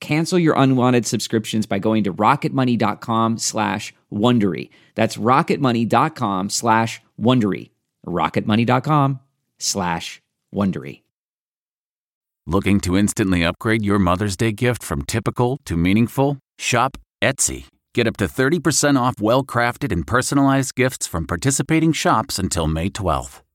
Cancel your unwanted subscriptions by going to rocketmoney.com slash Wondery. That's rocketmoney.com slash Wondery. rocketmoney.com slash Wondery. Looking to instantly upgrade your Mother's Day gift from typical to meaningful? Shop Etsy. Get up to 30% off well crafted and personalized gifts from participating shops until May 12th.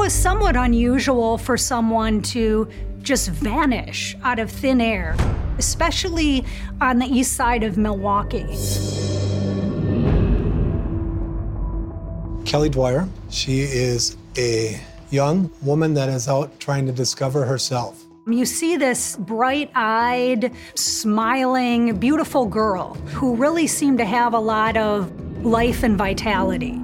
Was somewhat unusual for someone to just vanish out of thin air, especially on the east side of Milwaukee. Kelly Dwyer, she is a young woman that is out trying to discover herself. You see this bright eyed, smiling, beautiful girl who really seemed to have a lot of life and vitality.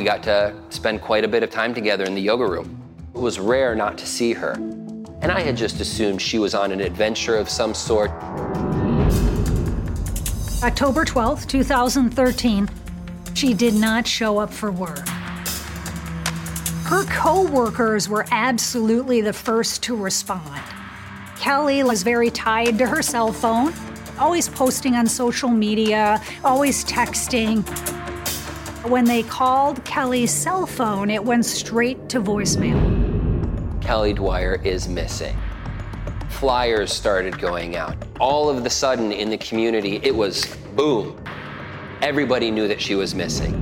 We got to spend quite a bit of time together in the yoga room. It was rare not to see her. And I had just assumed she was on an adventure of some sort. October 12th, 2013, she did not show up for work. Her co-workers were absolutely the first to respond. Kelly was very tied to her cell phone, always posting on social media, always texting. When they called Kelly's cell phone, it went straight to voicemail. Kelly Dwyer is missing. Flyers started going out. All of the sudden in the community, it was boom. Everybody knew that she was missing.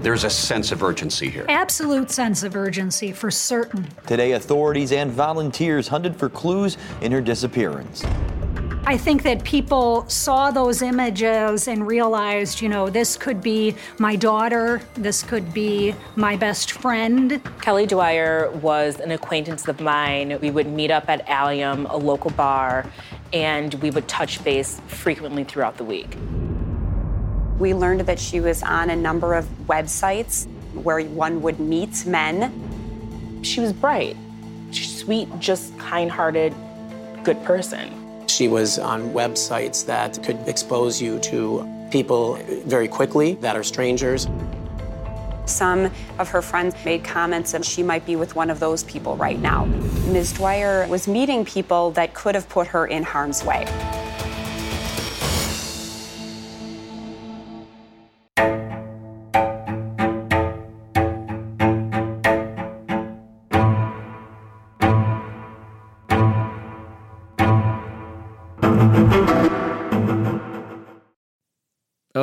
There's a sense of urgency here. Absolute sense of urgency for certain. Today, authorities and volunteers hunted for clues in her disappearance. I think that people saw those images and realized, you know, this could be my daughter, this could be my best friend. Kelly Dwyer was an acquaintance of mine. We would meet up at Allium, a local bar, and we would touch base frequently throughout the week. We learned that she was on a number of websites where one would meet men. She was bright, sweet, just kind hearted, good person. She was on websites that could expose you to people very quickly that are strangers. Some of her friends made comments that she might be with one of those people right now. Ms. Dwyer was meeting people that could have put her in harm's way.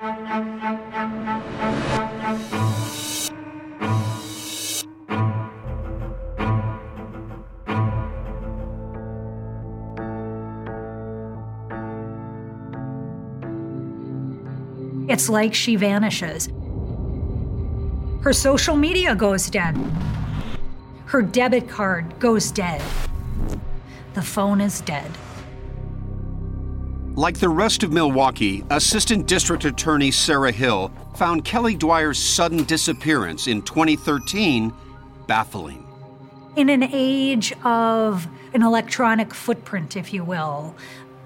It's like she vanishes. Her social media goes dead. Her debit card goes dead. The phone is dead. Like the rest of Milwaukee, Assistant District Attorney Sarah Hill found Kelly Dwyer's sudden disappearance in 2013 baffling. In an age of an electronic footprint, if you will,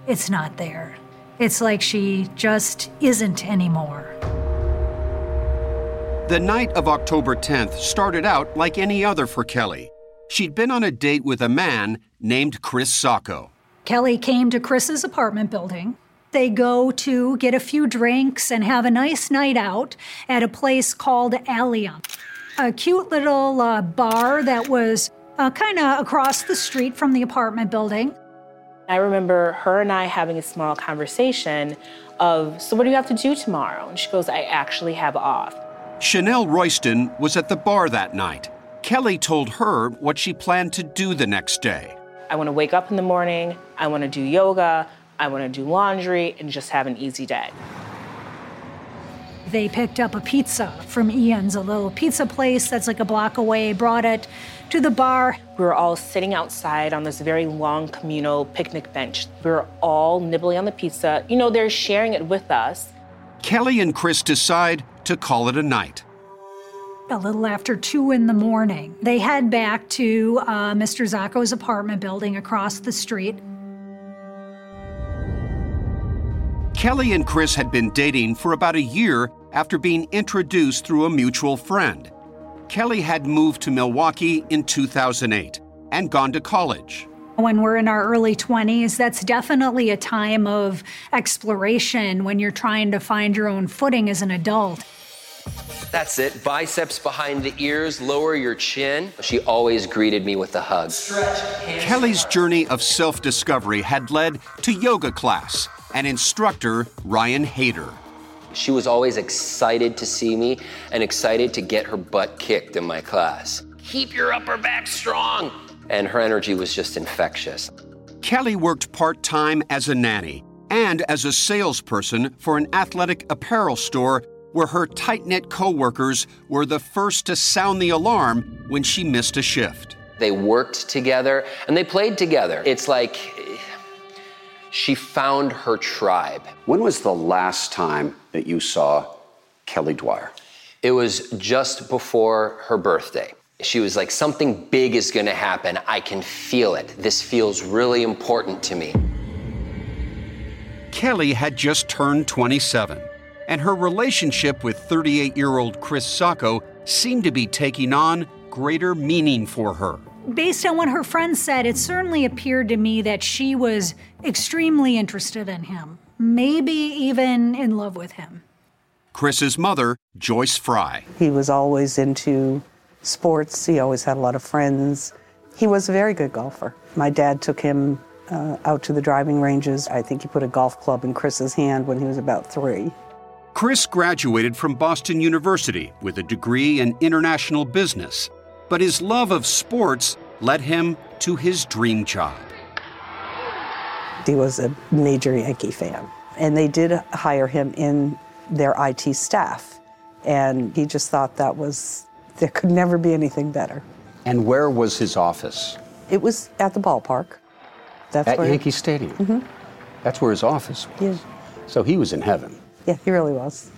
it's not there. It's like she just isn't anymore. The night of October 10th started out like any other for Kelly. She'd been on a date with a man named Chris Sacco. Kelly came to Chris's apartment building. They go to get a few drinks and have a nice night out at a place called Allium, a cute little uh, bar that was uh, kind of across the street from the apartment building. I remember her and I having a small conversation of, So, what do you have to do tomorrow? And she goes, I actually have off. Chanel Royston was at the bar that night. Kelly told her what she planned to do the next day. I want to wake up in the morning, I want to do yoga, I want to do laundry, and just have an easy day. They picked up a pizza from Ian's, a little pizza place that's like a block away, brought it to the bar. We were all sitting outside on this very long communal picnic bench. We were all nibbling on the pizza. You know, they're sharing it with us. Kelly and Chris decide to call it a night. A little after two in the morning, they head back to uh, Mr. Sacco's apartment building across the street. Kelly and Chris had been dating for about a year after being introduced through a mutual friend. Kelly had moved to Milwaukee in 2008 and gone to college. When we're in our early 20s, that's definitely a time of exploration when you're trying to find your own footing as an adult. That's it. Biceps behind the ears, lower your chin. She always greeted me with a hug. Kelly's journey of self discovery had led to yoga class and instructor Ryan Hayter. She was always excited to see me and excited to get her butt kicked in my class. Keep your upper back strong. And her energy was just infectious. Kelly worked part time as a nanny and as a salesperson for an athletic apparel store where her tight knit coworkers were the first to sound the alarm when she missed a shift. They worked together and they played together. It's like she found her tribe. When was the last time that you saw Kelly Dwyer? It was just before her birthday. She was like, Something big is gonna happen. I can feel it. This feels really important to me. Kelly had just turned 27 and her relationship with 38 year old Chris Sacco seemed to be taking on greater meaning for her. Based on what her friends said, it certainly appeared to me that she was extremely interested in him, maybe even in love with him. Chris's mother, Joyce Fry. He was always into sports, he always had a lot of friends. He was a very good golfer. My dad took him uh, out to the driving ranges. I think he put a golf club in Chris's hand when he was about three. Chris graduated from Boston University with a degree in international business, but his love of sports led him to his dream job. He was a major Yankee fan, and they did hire him in their IT staff, and he just thought that was, there could never be anything better. And where was his office? It was at the ballpark. That's at where Yankee Stadium. Mm-hmm. That's where his office was. Yeah. So he was in heaven. Yeah, he really was.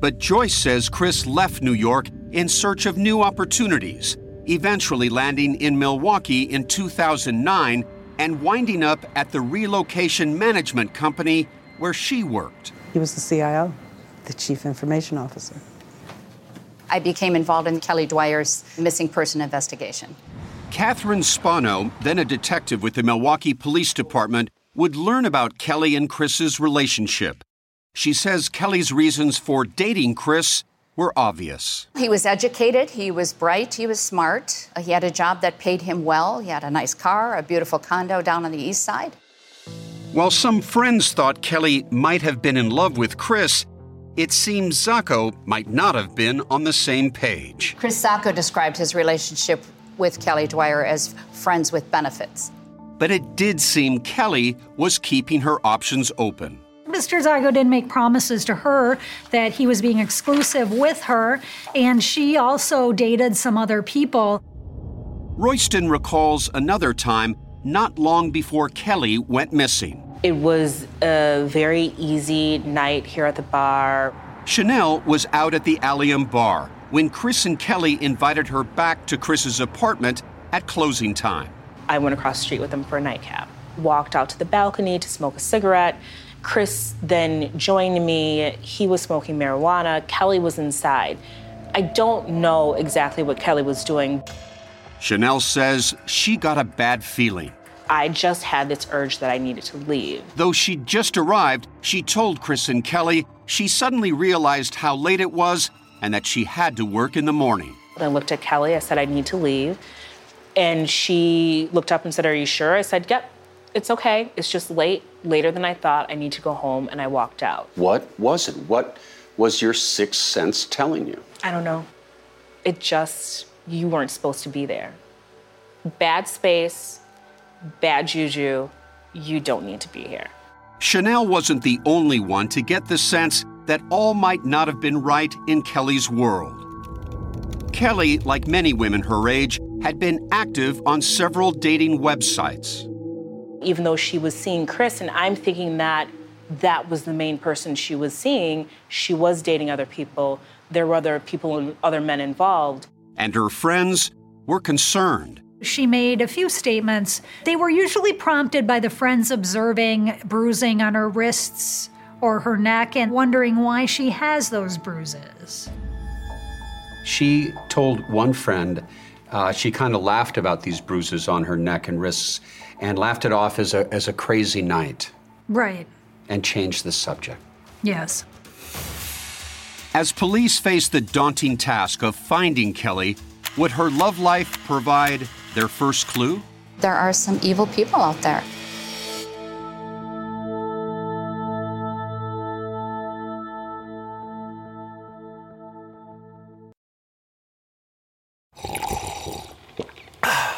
But Joyce says Chris left New York in search of new opportunities, eventually landing in Milwaukee in 2009 and winding up at the relocation management company where she worked. He was the CIO, the Chief Information Officer. I became involved in Kelly Dwyer's missing person investigation. Catherine Spano, then a detective with the Milwaukee Police Department, would learn about Kelly and Chris's relationship. She says Kelly's reasons for dating Chris were obvious. He was educated, he was bright, he was smart. He had a job that paid him well. He had a nice car, a beautiful condo down on the east side. While some friends thought Kelly might have been in love with Chris, it seems Sacco might not have been on the same page. Chris Sacco described his relationship with Kelly Dwyer as friends with benefits. But it did seem Kelly was keeping her options open. Mr. Sacco didn't make promises to her that he was being exclusive with her, and she also dated some other people. Royston recalls another time not long before Kelly went missing. It was a very easy night here at the bar. Chanel was out at the Allium bar when Chris and Kelly invited her back to Chris's apartment at closing time. I went across the street with them for a nightcap. Walked out to the balcony to smoke a cigarette. Chris then joined me. He was smoking marijuana. Kelly was inside. I don't know exactly what Kelly was doing. Chanel says she got a bad feeling. I just had this urge that I needed to leave. Though she'd just arrived, she told Chris and Kelly she suddenly realized how late it was and that she had to work in the morning. I looked at Kelly, I said, I need to leave. And she looked up and said, Are you sure? I said, Yep, it's okay. It's just late, later than I thought. I need to go home. And I walked out. What was it? What was your sixth sense telling you? I don't know. It just, you weren't supposed to be there. Bad space, bad juju, you don't need to be here. Chanel wasn't the only one to get the sense that all might not have been right in Kelly's world. Kelly, like many women her age, had been active on several dating websites. Even though she was seeing Chris, and I'm thinking that that was the main person she was seeing, she was dating other people. There were other people and other men involved. And her friends were concerned. She made a few statements. They were usually prompted by the friends observing bruising on her wrists or her neck and wondering why she has those bruises. She told one friend uh, she kind of laughed about these bruises on her neck and wrists and laughed it off as a, as a crazy night Right. and changed the subject. Yes. As police faced the daunting task of finding Kelly, would her love life provide their first clue? There are some evil people out there.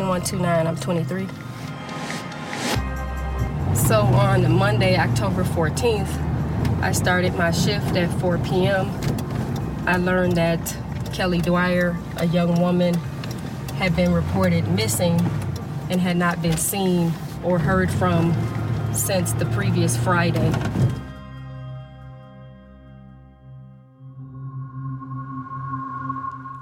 Nine one two nine. I'm 23. So on Monday, October 14th, I started my shift at 4 p.m. I learned that Kelly Dwyer, a young woman, had been reported missing and had not been seen or heard from since the previous Friday.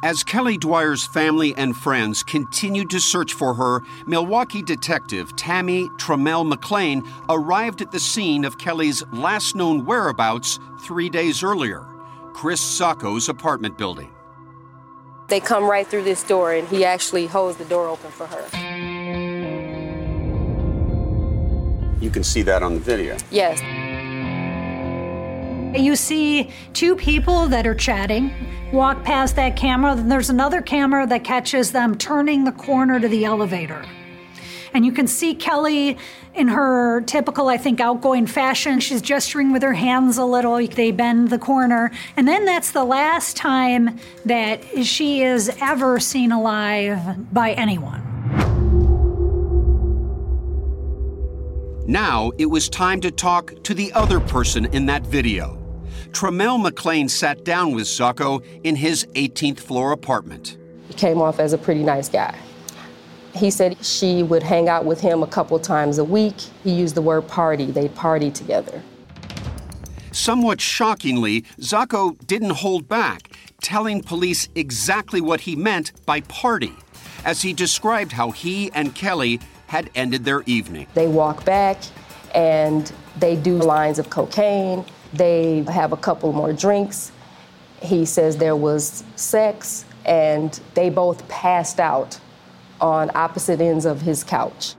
As Kelly Dwyer's family and friends continued to search for her, Milwaukee detective Tammy Trammell McLean arrived at the scene of Kelly's last known whereabouts three days earlier Chris Sacco's apartment building. They come right through this door, and he actually holds the door open for her. You can see that on the video. Yes. You see two people that are chatting walk past that camera, then there's another camera that catches them turning the corner to the elevator. And you can see Kelly in her typical, I think, outgoing fashion. She's gesturing with her hands a little. They bend the corner. And then that's the last time that she is ever seen alive by anyone. Now it was time to talk to the other person in that video. Tremel McLean sat down with Sacco in his 18th floor apartment. He came off as a pretty nice guy. He said she would hang out with him a couple times a week. He used the word party, they party together. Somewhat shockingly, Sacco didn't hold back, telling police exactly what he meant by party, as he described how he and Kelly had ended their evening. They walk back and they do lines of cocaine. They have a couple more drinks. He says there was sex, and they both passed out on opposite ends of his couch.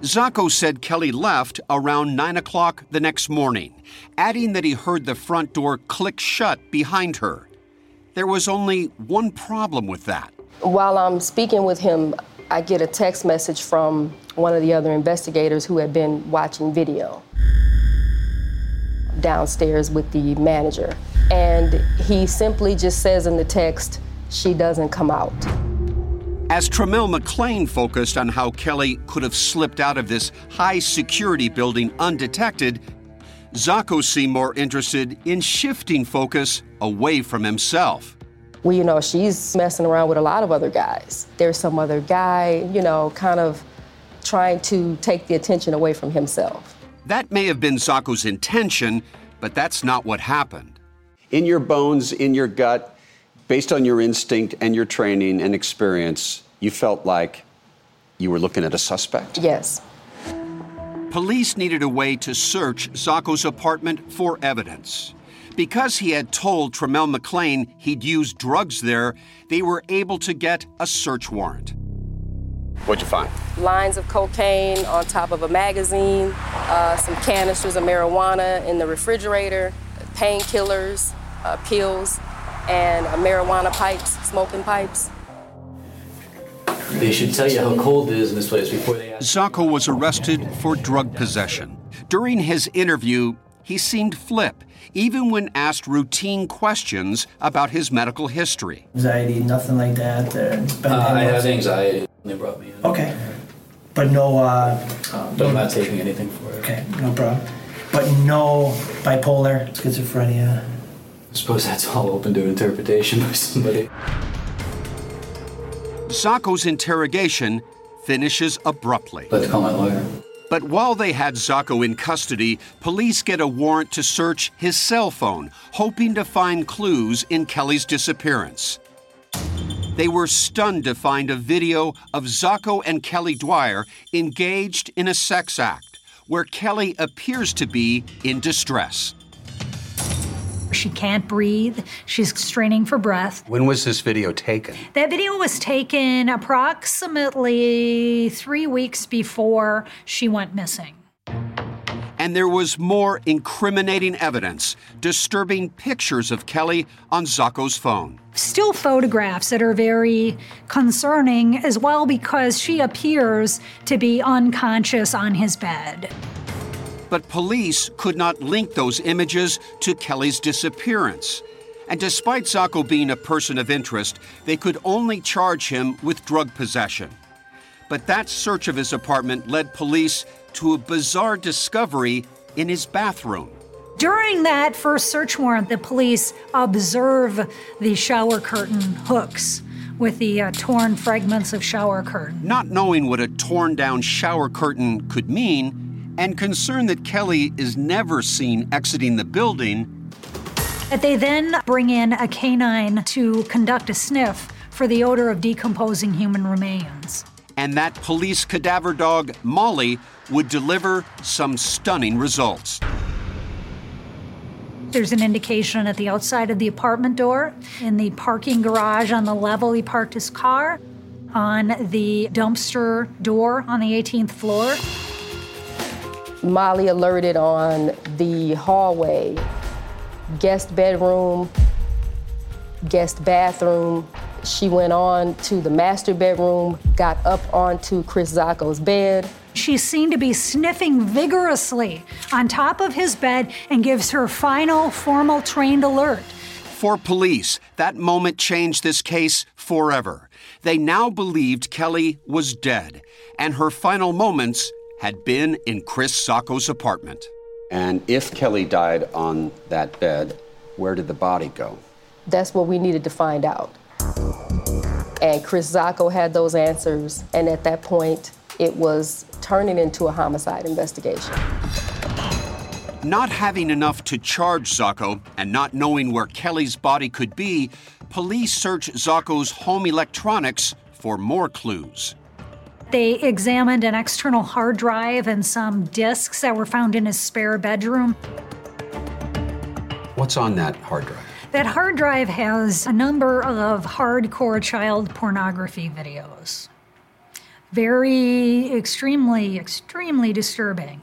Sacco said Kelly left around 9 o'clock the next morning, adding that he heard the front door click shut behind her. There was only one problem with that. While I'm speaking with him, I get a text message from one of the other investigators who had been watching video downstairs with the manager. And he simply just says in the text, she doesn't come out. As Tremel McLean focused on how Kelly could have slipped out of this high security building undetected, Sacco seemed more interested in shifting focus away from himself. Well, you know, she's messing around with a lot of other guys. There's some other guy, you know, kind of trying to take the attention away from himself. That may have been Sacco's intention, but that's not what happened. In your bones, in your gut, based on your instinct and your training and experience, you felt like you were looking at a suspect? Yes. Police needed a way to search Sacco's apartment for evidence. Because he had told Tremel McLean he'd used drugs there, they were able to get a search warrant. What'd you find? Lines of cocaine on top of a magazine, uh, some canisters of marijuana in the refrigerator, painkillers, uh, pills, and uh, marijuana pipes, smoking pipes. They should tell you how cold it is in this place before they ask. Sacco was arrested for drug possession. During his interview, he seemed flip, even when asked routine questions about his medical history. Anxiety, nothing like that. Or Uh, I have anxiety. They brought me in. Okay. But no, uh, Um, but I'm not taking anything for it. okay, no problem. But no bipolar, schizophrenia. I suppose that's all open to interpretation by somebody. Sacco's interrogation finishes abruptly. Let's call my lawyer. But while they had Sacco in custody, police get a warrant to search his cell phone, hoping to find clues in Kelly's disappearance. They were stunned to find a video of Sacco and Kelly Dwyer engaged in a sex act, where Kelly appears to be in distress. She can't breathe. She's straining for breath. When was this video taken? That video was taken approximately three weeks before she went missing. And there was more incriminating evidence, disturbing pictures of Kelly on Sacco's phone. Still photographs that are very concerning as well because she appears to be unconscious on his bed. But police could not link those images to Kelly's disappearance. And despite Sacco being a person of interest, they could only charge him with drug possession. But that search of his apartment led police to a bizarre discovery in his bathroom. During that first search warrant, the police observe the shower curtain hooks with the uh, torn fragments of shower curtain. Not knowing what a torn down shower curtain could mean, and concerned that Kelly is never seen exiting the building, That they then bring in a canine to conduct a sniff for the odor of decomposing human remains. and that police cadaver dog, Molly, would deliver some stunning results. There's an indication at the outside of the apartment door, in the parking garage on the level he parked his car, on the dumpster door on the 18th floor. Molly alerted on the hallway, guest bedroom, guest bathroom. She went on to the master bedroom, got up onto Chris Sacco's bed. She seemed to be sniffing vigorously on top of his bed and gives her final formal trained alert. For police, that moment changed this case forever. They now believed Kelly was dead, and her final moments had been in Chris Sacco's apartment. And if Kelly died on that bed, where did the body go? That's what we needed to find out. And Chris Sacco had those answers, and at that point, it was turning into a homicide investigation. Not having enough to charge Sacco and not knowing where Kelly's body could be, police searched Sacco's home electronics for more clues. They examined an external hard drive and some disks that were found in his spare bedroom. What's on that hard drive? That hard drive has a number of hardcore child pornography videos. Very, extremely, extremely disturbing.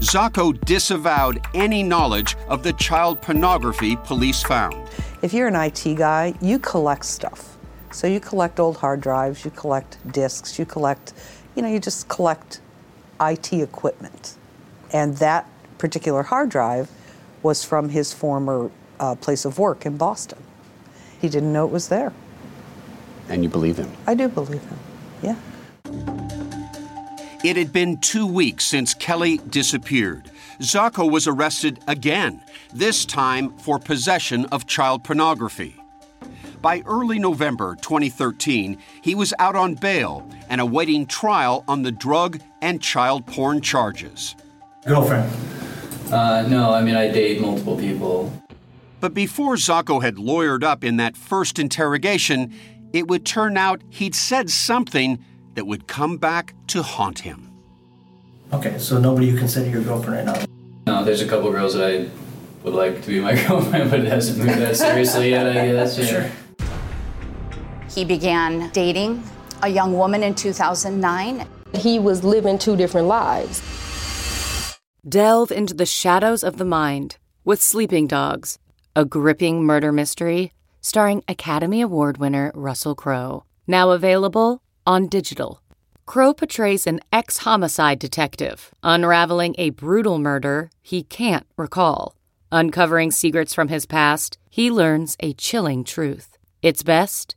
Sacco disavowed any knowledge of the child pornography police found. If you're an IT guy, you collect stuff. So you collect old hard drives, you collect disks, you collect, you know, you just collect IT equipment. And that particular hard drive was from his former uh, place of work in Boston. He didn't know it was there. And you believe him? I do believe him, yeah. It had been two weeks since Kelly disappeared. Sacco was arrested again, this time for possession of child pornography. By early November 2013, he was out on bail and awaiting trial on the drug and child porn charges. Girlfriend? Uh, no, I mean, I date multiple people. But before Sacco had lawyered up in that first interrogation, it would turn out he'd said something that would come back to haunt him. Okay, so nobody you consider your girlfriend right now? No, there's a couple girls that I would like to be my girlfriend, but it hasn't moved that seriously yet, I guess. Yeah. Sure. He began dating a young woman in 2009. He was living two different lives. Delve into the shadows of the mind with Sleeping Dogs, a gripping murder mystery starring Academy Award winner Russell Crowe. Now available on digital. Crowe portrays an ex homicide detective unraveling a brutal murder he can't recall. Uncovering secrets from his past, he learns a chilling truth. It's best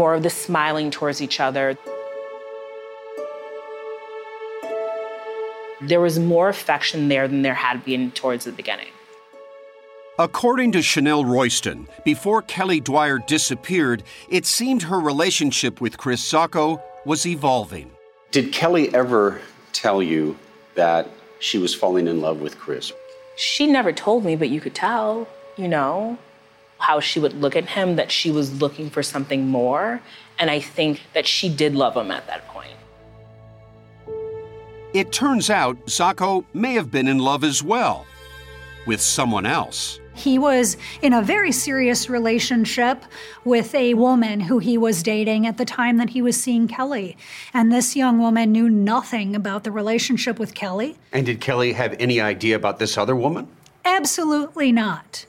More of the smiling towards each other. There was more affection there than there had been towards the beginning. According to Chanel Royston, before Kelly Dwyer disappeared, it seemed her relationship with Chris Sacco was evolving. Did Kelly ever tell you that she was falling in love with Chris? She never told me, but you could tell, you know, how she would look at him, that she was looking for something more. And I think that she did love him at that point. It turns out Sacco may have been in love as well with someone else. He was in a very serious relationship with a woman who he was dating at the time that he was seeing Kelly. And this young woman knew nothing about the relationship with Kelly. And did Kelly have any idea about this other woman? Absolutely not.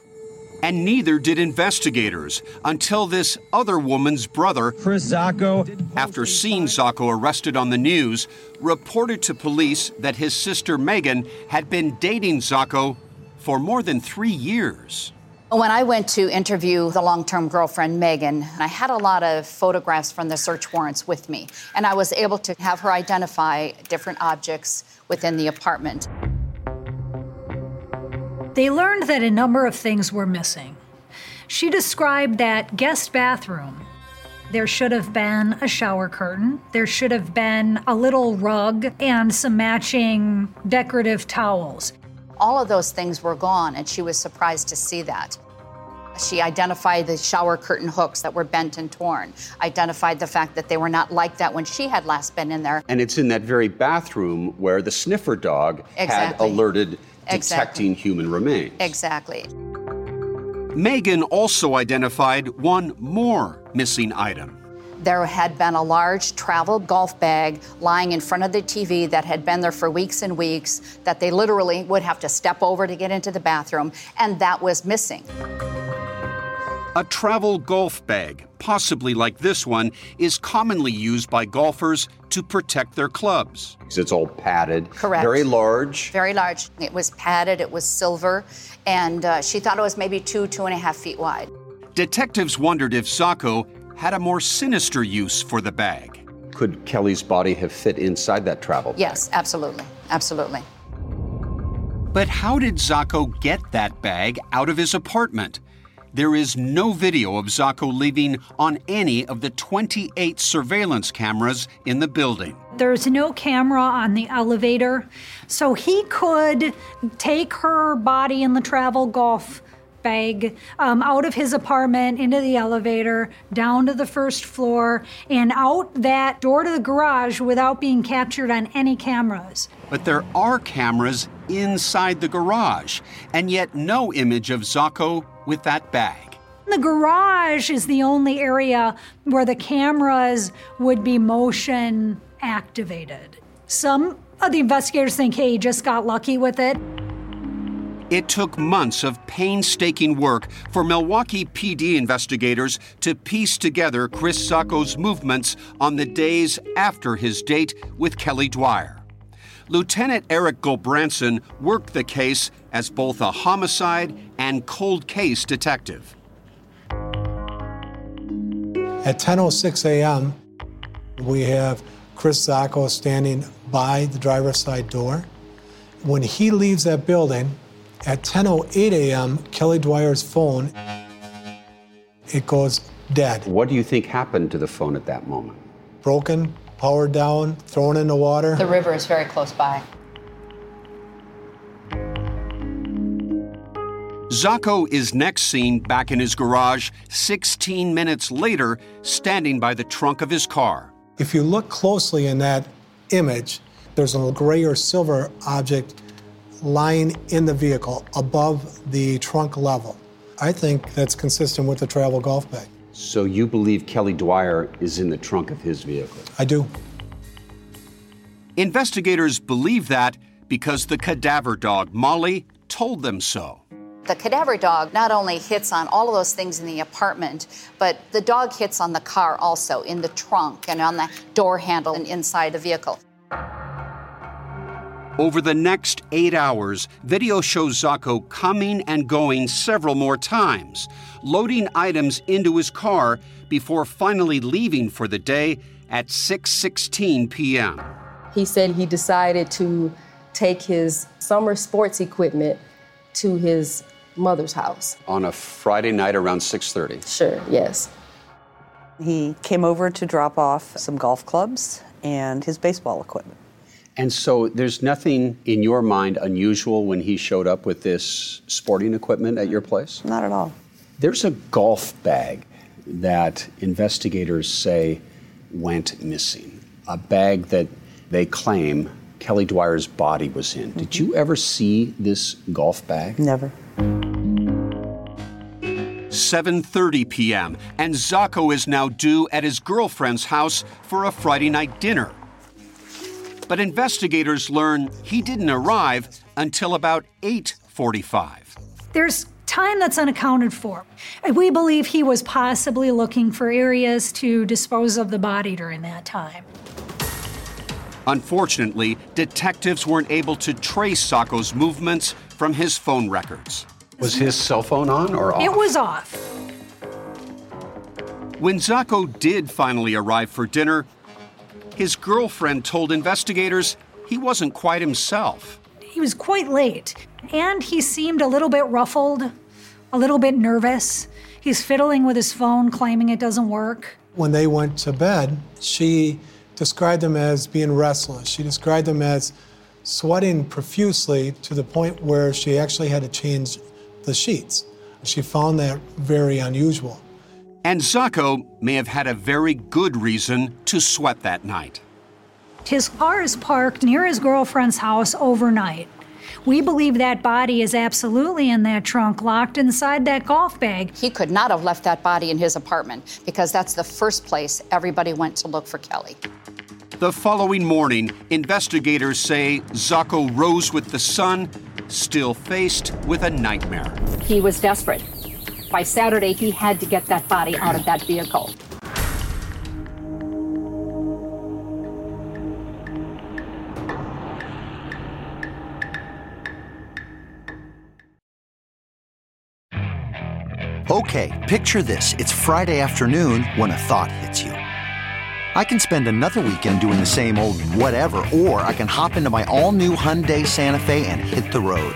And neither did investigators until this other woman's brother, Chris Zacco, after seeing Sacco arrested on the news, reported to police that his sister Megan had been dating Sacco for more than three years. When I went to interview the long term girlfriend, Megan, I had a lot of photographs from the search warrants with me, and I was able to have her identify different objects within the apartment. They learned that a number of things were missing. She described that guest bathroom. There should have been a shower curtain. There should have been a little rug and some matching decorative towels. All of those things were gone, and she was surprised to see that. She identified the shower curtain hooks that were bent and torn, identified the fact that they were not like that when she had last been in there. And it's in that very bathroom where the sniffer dog Exactly. had alerted Exactly. detecting human remains. Exactly. Megan also identified one more missing item. There had been a large travel golf bag lying in front of the TV that had been there for weeks and weeks, that they literally would have to step over to get into the bathroom, and that was missing. A travel golf bag, possibly like this one, is commonly used by golfers to protect their clubs. It's all padded, Correct. very large. Very large. It was padded, it was silver, and uh, she thought it was maybe two, two and a half feet wide. Detectives wondered if Sacco had a more sinister use for the bag. Could Kelly's body have fit inside that travel bag? Yes, absolutely. Absolutely. But how did Sacco get that bag out of his apartment? There is no video of Sacco leaving on any of the 28 surveillance cameras in the building. There's no camera on the elevator, so he could take her body in the travel golf bag um, out of his apartment into the elevator, down to the first floor, and out that door to the garage without being captured on any cameras. But there are cameras inside the garage, and yet no image of Sacco with that bag. The garage is the only area where the cameras would be motion activated. Some of the investigators think, hey, he just got lucky with it. It took months of painstaking work for Milwaukee PD investigators to piece together Chris Sacco's movements on the days after his date with Kelly Dwyer. Lieutenant Eric Gulbranson worked the case as both a homicide and cold case detective. At 10:06 a.m., we have Chris Sacco standing by the driver's side door. When he leaves that building, at 10:08 a.m., Kelly Dwyer's phone it goes dead. What do you think happened to the phone at that moment? Broken, powered down, thrown in the water. The river is very close by. Sacco is next seen back in his garage 16 minutes later, standing by the trunk of his car. If you look closely in that image, there's a gray or silver object lying in the vehicle above the trunk level. I think that's consistent with the travel golf bag. So you believe Kelly Dwyer is in the trunk of his vehicle? I do. Investigators believe that because the cadaver dog, Molly, told them so. The cadaver dog not only hits on all of those things in the apartment, but the dog hits on the car also, in the trunk and on the door handle and inside the vehicle. Over the next eight hours, video shows Sacco coming and going several more times, loading items into his car before finally leaving for the day at 6:16 p.m. He said he decided to take his summer sports equipment to his mother's house. On a Friday night around 6:30. Sure, yes. He came over to drop off some golf clubs and his baseball equipment. And so there's nothing in your mind unusual when he showed up with this sporting equipment at your place? Not at all. There's a golf bag that investigators say went missing. A bag that they claim Kelly Dwyer's body was in. Did mm-hmm. you ever see this golf bag? Never. 7:30 p.m. and Sacco is now due at his girlfriend's house for a Friday night dinner. But investigators learn he didn't arrive until about 8:45. There's time that's unaccounted for. We believe he was possibly looking for areas to dispose of the body during that time. Unfortunately, detectives weren't able to trace Sacco's movements from his phone records. Was his cell phone on or off? It was off. When Sacco did finally arrive for dinner, his girlfriend told investigators he wasn't quite himself. He was quite late, and he seemed a little bit ruffled, a little bit nervous. He's fiddling with his phone, claiming it doesn't work. When they went to bed, she described him as being restless. She described him as sweating profusely to the point where she actually had to change the sheets. She found that very unusual. And Sacco may have had a very good reason to sweat that night. His car is parked near his girlfriend's house overnight. We believe that body is absolutely in that trunk, locked inside that golf bag. He could not have left that body in his apartment because that's the first place everybody went to look for Kelly. The following morning, investigators say Sacco rose with the sun, still faced with a nightmare. He was desperate. By Saturday, he had to get that body out of that vehicle. Okay, picture this. It's Friday afternoon when a thought hits you. I can spend another weekend doing the same old whatever, or I can hop into my all new Hyundai Santa Fe and hit the road.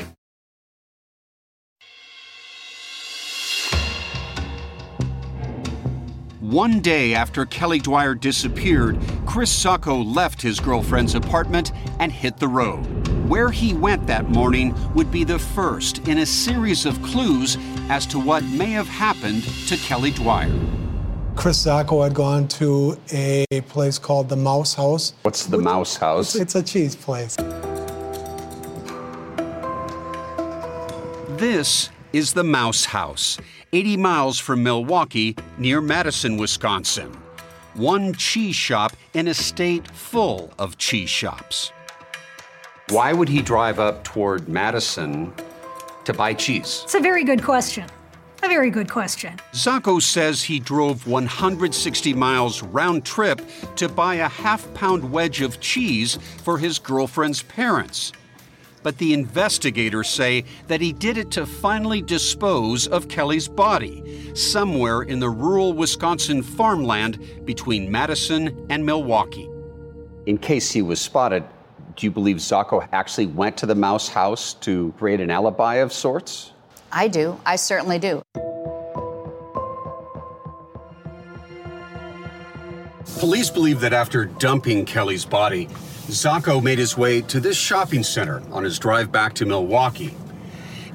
One day after Kelly Dwyer disappeared, Chris Sacco left his girlfriend's apartment and hit the road. Where he went that morning would be the first in a series of clues as to what may have happened to Kelly Dwyer. Chris Sacco had gone to a place called the Mouse House. What's the Mouse House? It's a cheese place. This is the Mouse House, 80 miles from Milwaukee, near Madison, Wisconsin. One cheese shop in a state full of cheese shops. Why would he drive up toward Madison to buy cheese? It's a very good question. A very good question. Sacco says he drove 160 miles round trip to buy a half pound wedge of cheese for his girlfriend's parents. But the investigators say that he did it to finally dispose of Kelly's body somewhere in the rural Wisconsin farmland between Madison and Milwaukee. In case he was spotted, do you believe Sacco actually went to the mouse house to create an alibi of sorts? I do. I certainly do. Police believe that after dumping Kelly's body, Sacco made his way to this shopping center on his drive back to Milwaukee.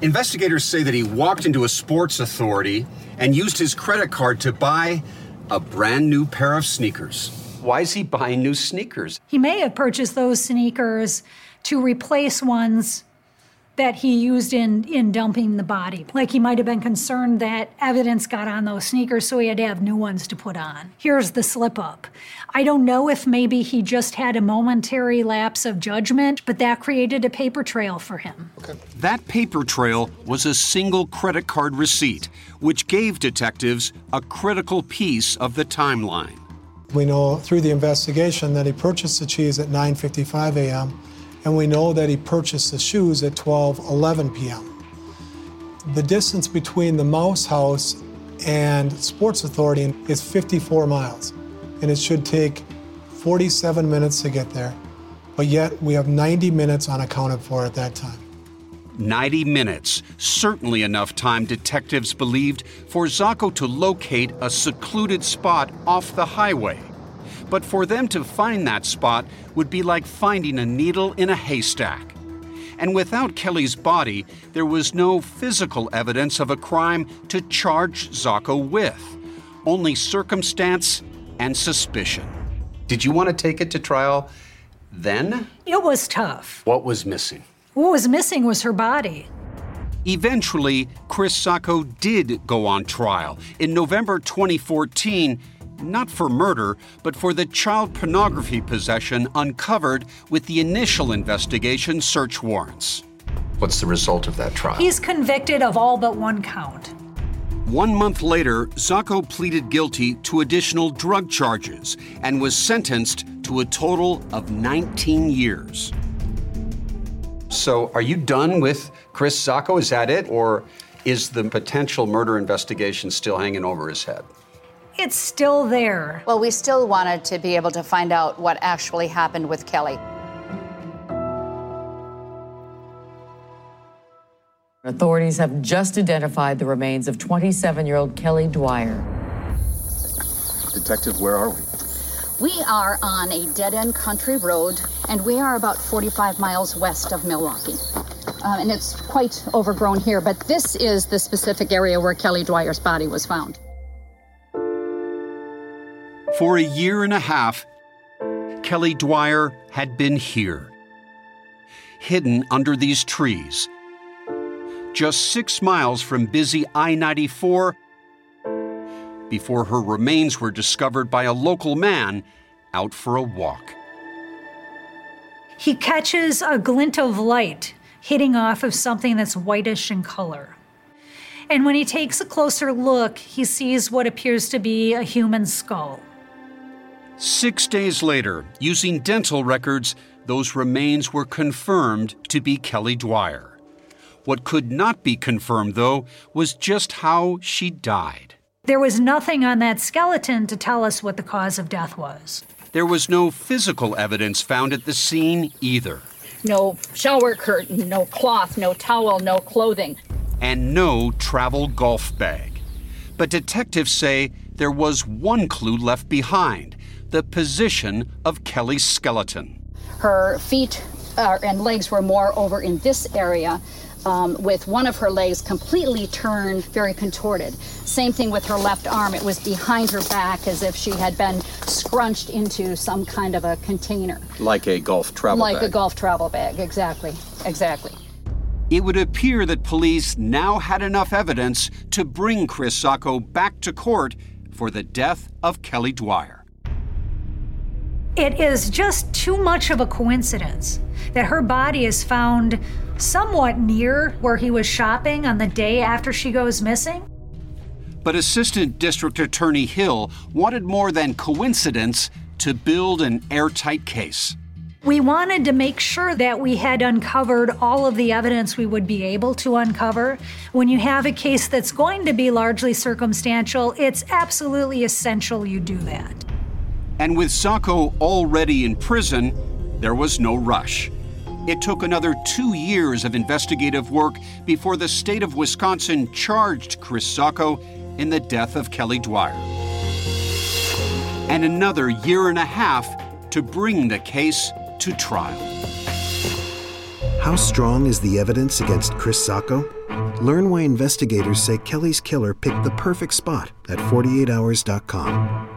Investigators say that he walked into a sports authority and used his credit card to buy a brand new pair of sneakers. Why is he buying new sneakers? He may have purchased those sneakers to replace ones that he used in in dumping the body. Like he might have been concerned that evidence got on those sneakers, so he had to have new ones to put on. Here's the slip up. I don't know if maybe he just had a momentary lapse of judgment, but that created a paper trail for him. That paper trail was a single credit card receipt, which gave detectives a critical piece of the timeline. We know through the investigation that he purchased the cheese at 9:55 a.m and we know that he purchased the shoes at 12:11 p.m. The distance between the Mouse House and Sports Authority is 54 miles, and it should take 47 minutes to get there. But yet we have 90 minutes unaccounted for at that time. 90 minutes, certainly enough time, detectives believed, for Sacco to locate a secluded spot off the highway. But for them to find that spot would be like finding a needle in a haystack. And without Kelly's body, there was no physical evidence of a crime to charge Sacco with, only circumstance and suspicion. Did you want to take it to trial then? It was tough. What was missing? What was missing was her body. Eventually, Chris Sacco did go on trial in November 2014, not for murder, but for the child pornography possession uncovered with the initial investigation search warrants. What's the result of that trial? He's convicted of all but one count. One month later, Sacco pleaded guilty to additional drug charges and was sentenced to a total of 19 years. So, are you done with Chris Sacco? Is that it? Or is the potential murder investigation still hanging over his head? It's still there. Well, we still wanted to be able to find out what actually happened with Kelly. Authorities have just identified the remains of 27 year old Kelly Dwyer. Detective, where are we? We are on a dead end country road, and we are about 45 miles west of Milwaukee. Um, and it's quite overgrown here, but this is the specific area where Kelly Dwyer's body was found. For a year and a half, Kelly Dwyer had been here, hidden under these trees, just six miles from busy I 94 before her remains were discovered by a local man out for a walk. He catches a glint of light hitting off of something that's whitish in color. And when he takes a closer look, he sees what appears to be a human skull. Six days later, using dental records, those remains were confirmed to be Kelly Dwyer. What could not be confirmed, though, was just how she died. There was nothing on that skeleton to tell us what the cause of death was. There was no physical evidence found at the scene either. No shower curtain, no cloth, no towel, no clothing. And no travel golf bag. But detectives say there was one clue left behind the position of Kelly's skeleton. Her feet uh, and legs were more over in this area, um, with one of her legs completely turned, very contorted. Same thing with her left arm. It was behind her back as if she had been scrunched into some kind of a container. Like a golf travel like bag. a golf travel bag, exactly. Exactly. It would appear that police now had enough evidence to bring Chris Sacco back to court for the death of Kelly Dwyer. It is just too much of a coincidence that her body is found somewhat near where he was shopping on the day after she goes missing. But Assistant District Attorney Hill wanted more than coincidence to build an airtight case. We wanted to make sure that we had uncovered all of the evidence we would be able to uncover. When you have a case that's going to be largely circumstantial, it's absolutely essential you do that. And with Sacco already in prison, there was no rush. It took another two years of investigative work before the state of Wisconsin charged Chris Sacco in the death of Kelly Dwyer. And another year and a half to bring the case to trial. How strong is the evidence against Chris Sacco? Learn why investigators say Kelly's killer picked the perfect spot at 48hours.com.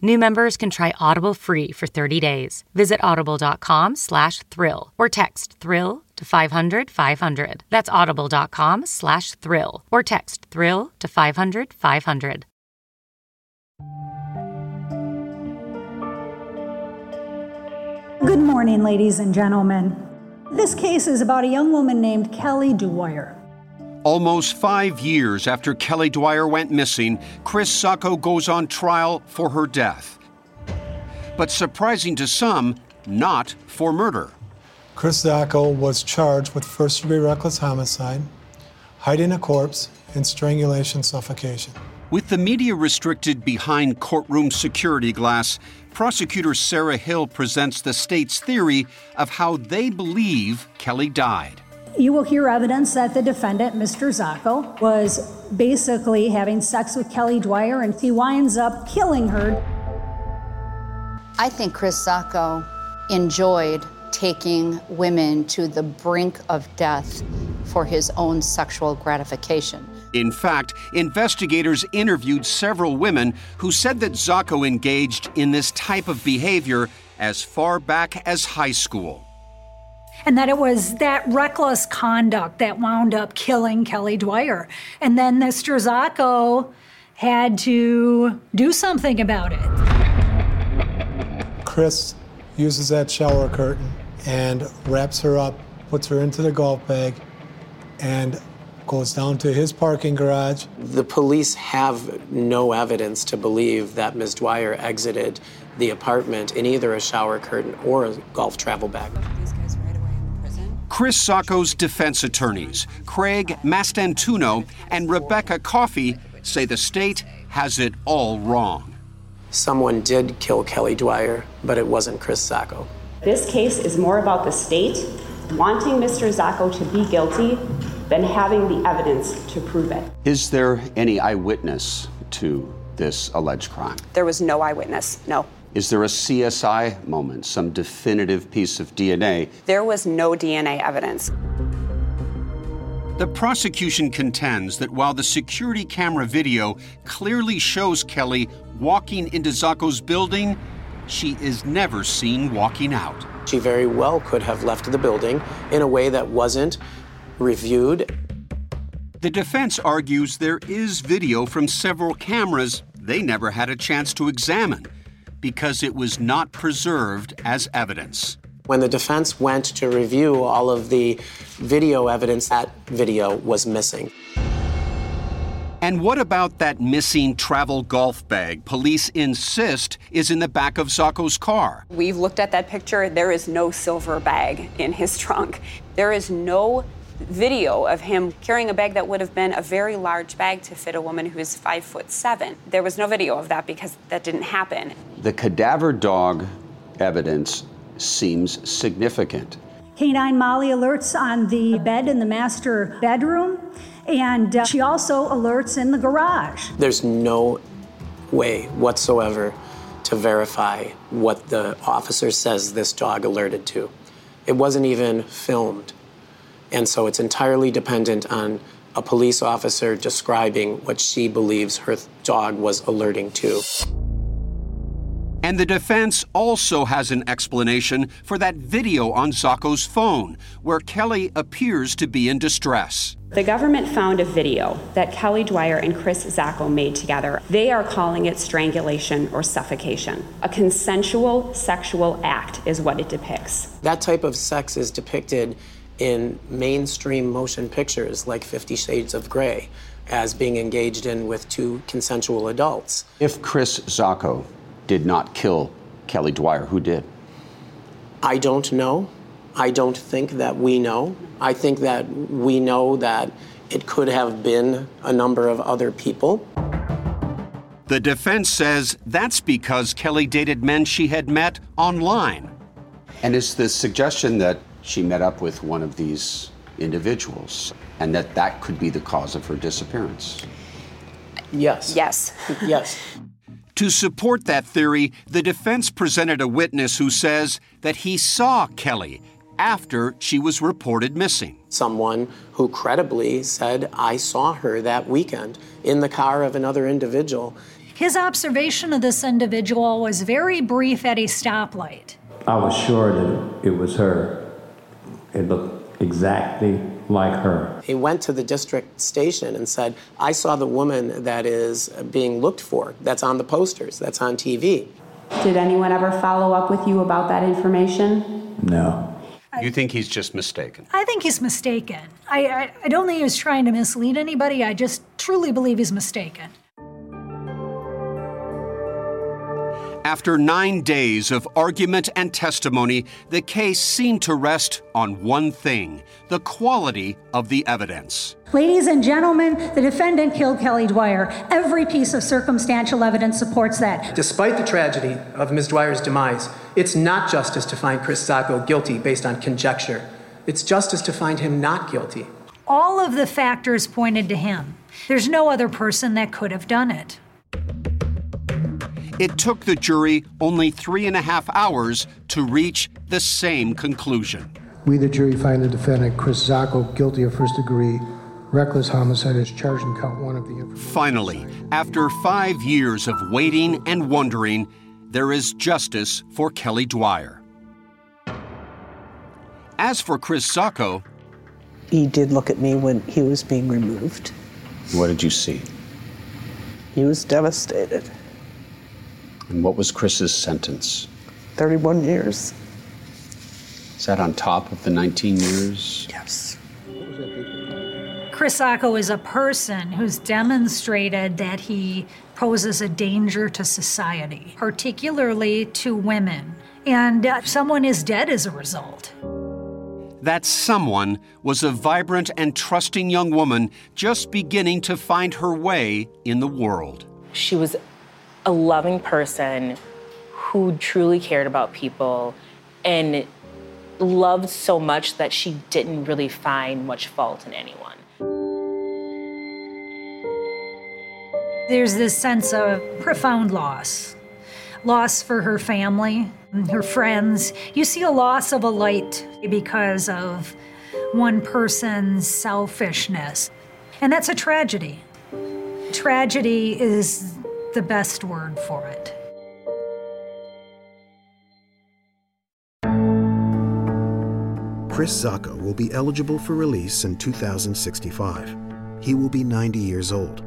New members can try Audible free for 30 days. Visit audible.com slash thrill or text thrill to 500 500. That's audible.com slash thrill or text thrill to 500 500. Good morning, ladies and gentlemen. This case is about a young woman named Kelly Dwyer. Almost five years after Kelly Dwyer went missing, Chris Sacco goes on trial for her death. But surprising to some, not for murder. Chris Sacco was charged with first degree reckless homicide, hiding a corpse, and strangulation suffocation. With the media restricted behind courtroom security glass, prosecutor Sarah Hill presents the state's theory of how they believe Kelly died. You will hear evidence that the defendant, Mr. Sacco, was basically having sex with Kelly Dwyer and he winds up killing her. I think Chris Sacco enjoyed taking women to the brink of death for his own sexual gratification. In fact, investigators interviewed several women who said that Sacco engaged in this type of behavior as far back as high school. And that it was that reckless conduct that wound up killing Kelly Dwyer. And then Mr. Sacco had to do something about it. Chris uses that shower curtain and wraps her up, puts her into the golf bag, and goes down to his parking garage. The police have no evidence to believe that Ms. Dwyer exited the apartment in either a shower curtain or a golf travel bag. Chris Sacco's defense attorneys, Craig Mastantuno and Rebecca Coffey, say the state has it all wrong. Someone did kill Kelly Dwyer, but it wasn't Chris Sacco. This case is more about the state wanting Mr. Sacco to be guilty than having the evidence to prove it. Is there any eyewitness to this alleged crime? There was no eyewitness, no. Is there a CSI moment, some definitive piece of DNA? There was no DNA evidence. The prosecution contends that while the security camera video clearly shows Kelly walking into Sacco's building, she is never seen walking out. She very well could have left the building in a way that wasn't reviewed. The defense argues there is video from several cameras they never had a chance to examine because it was not preserved as evidence. When the defense went to review all of the video evidence, that video was missing. And what about that missing travel golf bag police insist is in the back of Sacco's car? We've looked at that picture. There is no silver bag in his trunk. There is no video of him carrying a bag that would have been a very large bag to fit a woman who is five foot seven. There was no video of that because that didn't happen. The cadaver dog evidence seems significant. Canine Molly alerts on the bed in the master bedroom, and uh, she also alerts in the garage. There's no way whatsoever to verify what the officer says this dog alerted to. It wasn't even filmed. And so it's entirely dependent on a police officer describing what she believes her dog was alerting to. And the defense also has an explanation for that video on Sacco's phone, where Kelly appears to be in distress. The government found a video that Kelly Dwyer and Chris Sacco made together. They are calling it strangulation or suffocation. A consensual sexual act is what it depicts. That type of sex is depicted in mainstream motion pictures like Fifty Shades of Grey as being engaged in with two consensual adults. If Chris Sacco did not kill Kelly Dwyer, who did? I don't know. I don't think that we know. I think that we know that it could have been a number of other people. The defense says that's because Kelly dated men she had met online. And is the suggestion that she met up with one of these individuals and that that could be the cause of her disappearance? Yes. Yes. yes. To support that theory, the defense presented a witness who says that he saw Kelly after she was reported missing. Someone who credibly said, I saw her that weekend in the car of another individual. His observation of this individual was very brief at a stoplight. I was sure that it was her. It looked exactly like her. He went to the district station and said, I saw the woman that is being looked for, that's on the posters, that's on TV. Did anyone ever follow up with you about that information? No. You think he's just mistaken? I think he's mistaken. I, I, I don't think he was trying to mislead anybody. I just truly believe he's mistaken. After nine days of argument and testimony, the case seemed to rest on one thing the quality of the evidence. Ladies and gentlemen, the defendant killed Kelly Dwyer. Every piece of circumstantial evidence supports that. Despite the tragedy of Ms. Dwyer's demise, it's not justice to find Chris Sacco guilty based on conjecture. It's justice to find him not guilty. All of the factors pointed to him. There's no other person that could have done it. It took the jury only three and a half hours to reach the same conclusion. We, the jury, find the defendant, Chris Sacco, guilty of first degree reckless homicide as charged in count one of the. Finally, after five years of waiting and wondering, there is justice for Kelly Dwyer. As for Chris Sacco, He did look at me when he was being removed. What did you see? He was devastated. And what was Chris's sentence? 31 years. Is that on top of the 19 years? Yes. Chris Sacco is a person who's demonstrated that he poses a danger to society, particularly to women. And uh, someone is dead as a result. that someone was a vibrant and trusting young woman just beginning to find her way in the world. She was a loving person who truly cared about people and loved so much that she didn't really find much fault in anyone. There's this sense of profound loss loss for her family, her friends. You see a loss of a light because of one person's selfishness. And that's a tragedy. Tragedy is the best word for it. Chris Sacco will be eligible for release in 2065. He will be 90 years old.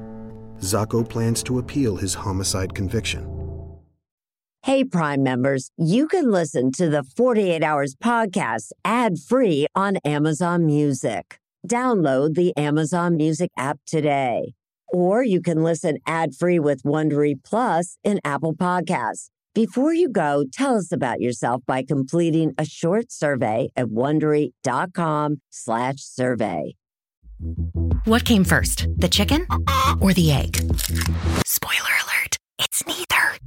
Sacco plans to appeal his homicide conviction. Hey, Prime members, you can listen to the 48 Hours podcast ad free on Amazon Music. Download the Amazon Music app today. Or you can listen ad free with Wondery Plus in Apple Podcasts. Before you go, tell us about yourself by completing a short survey at wondery.com/slash survey. What came first, the chicken or the egg? Spoiler alert, it's neither.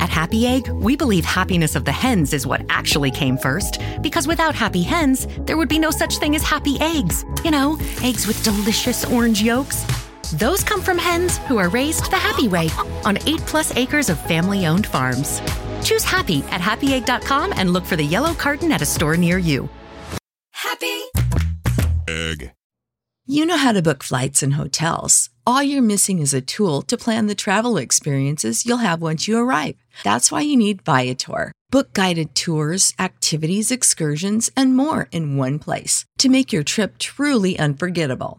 At Happy Egg, we believe happiness of the hens is what actually came first, because without happy hens, there would be no such thing as happy eggs. You know, eggs with delicious orange yolks. Those come from hens who are raised the happy way on 8 plus acres of family owned farms. Choose happy at happyegg.com and look for the yellow carton at a store near you. Happy Egg. You know how to book flights and hotels. All you're missing is a tool to plan the travel experiences you'll have once you arrive. That's why you need Viator. Book guided tours, activities, excursions, and more in one place to make your trip truly unforgettable.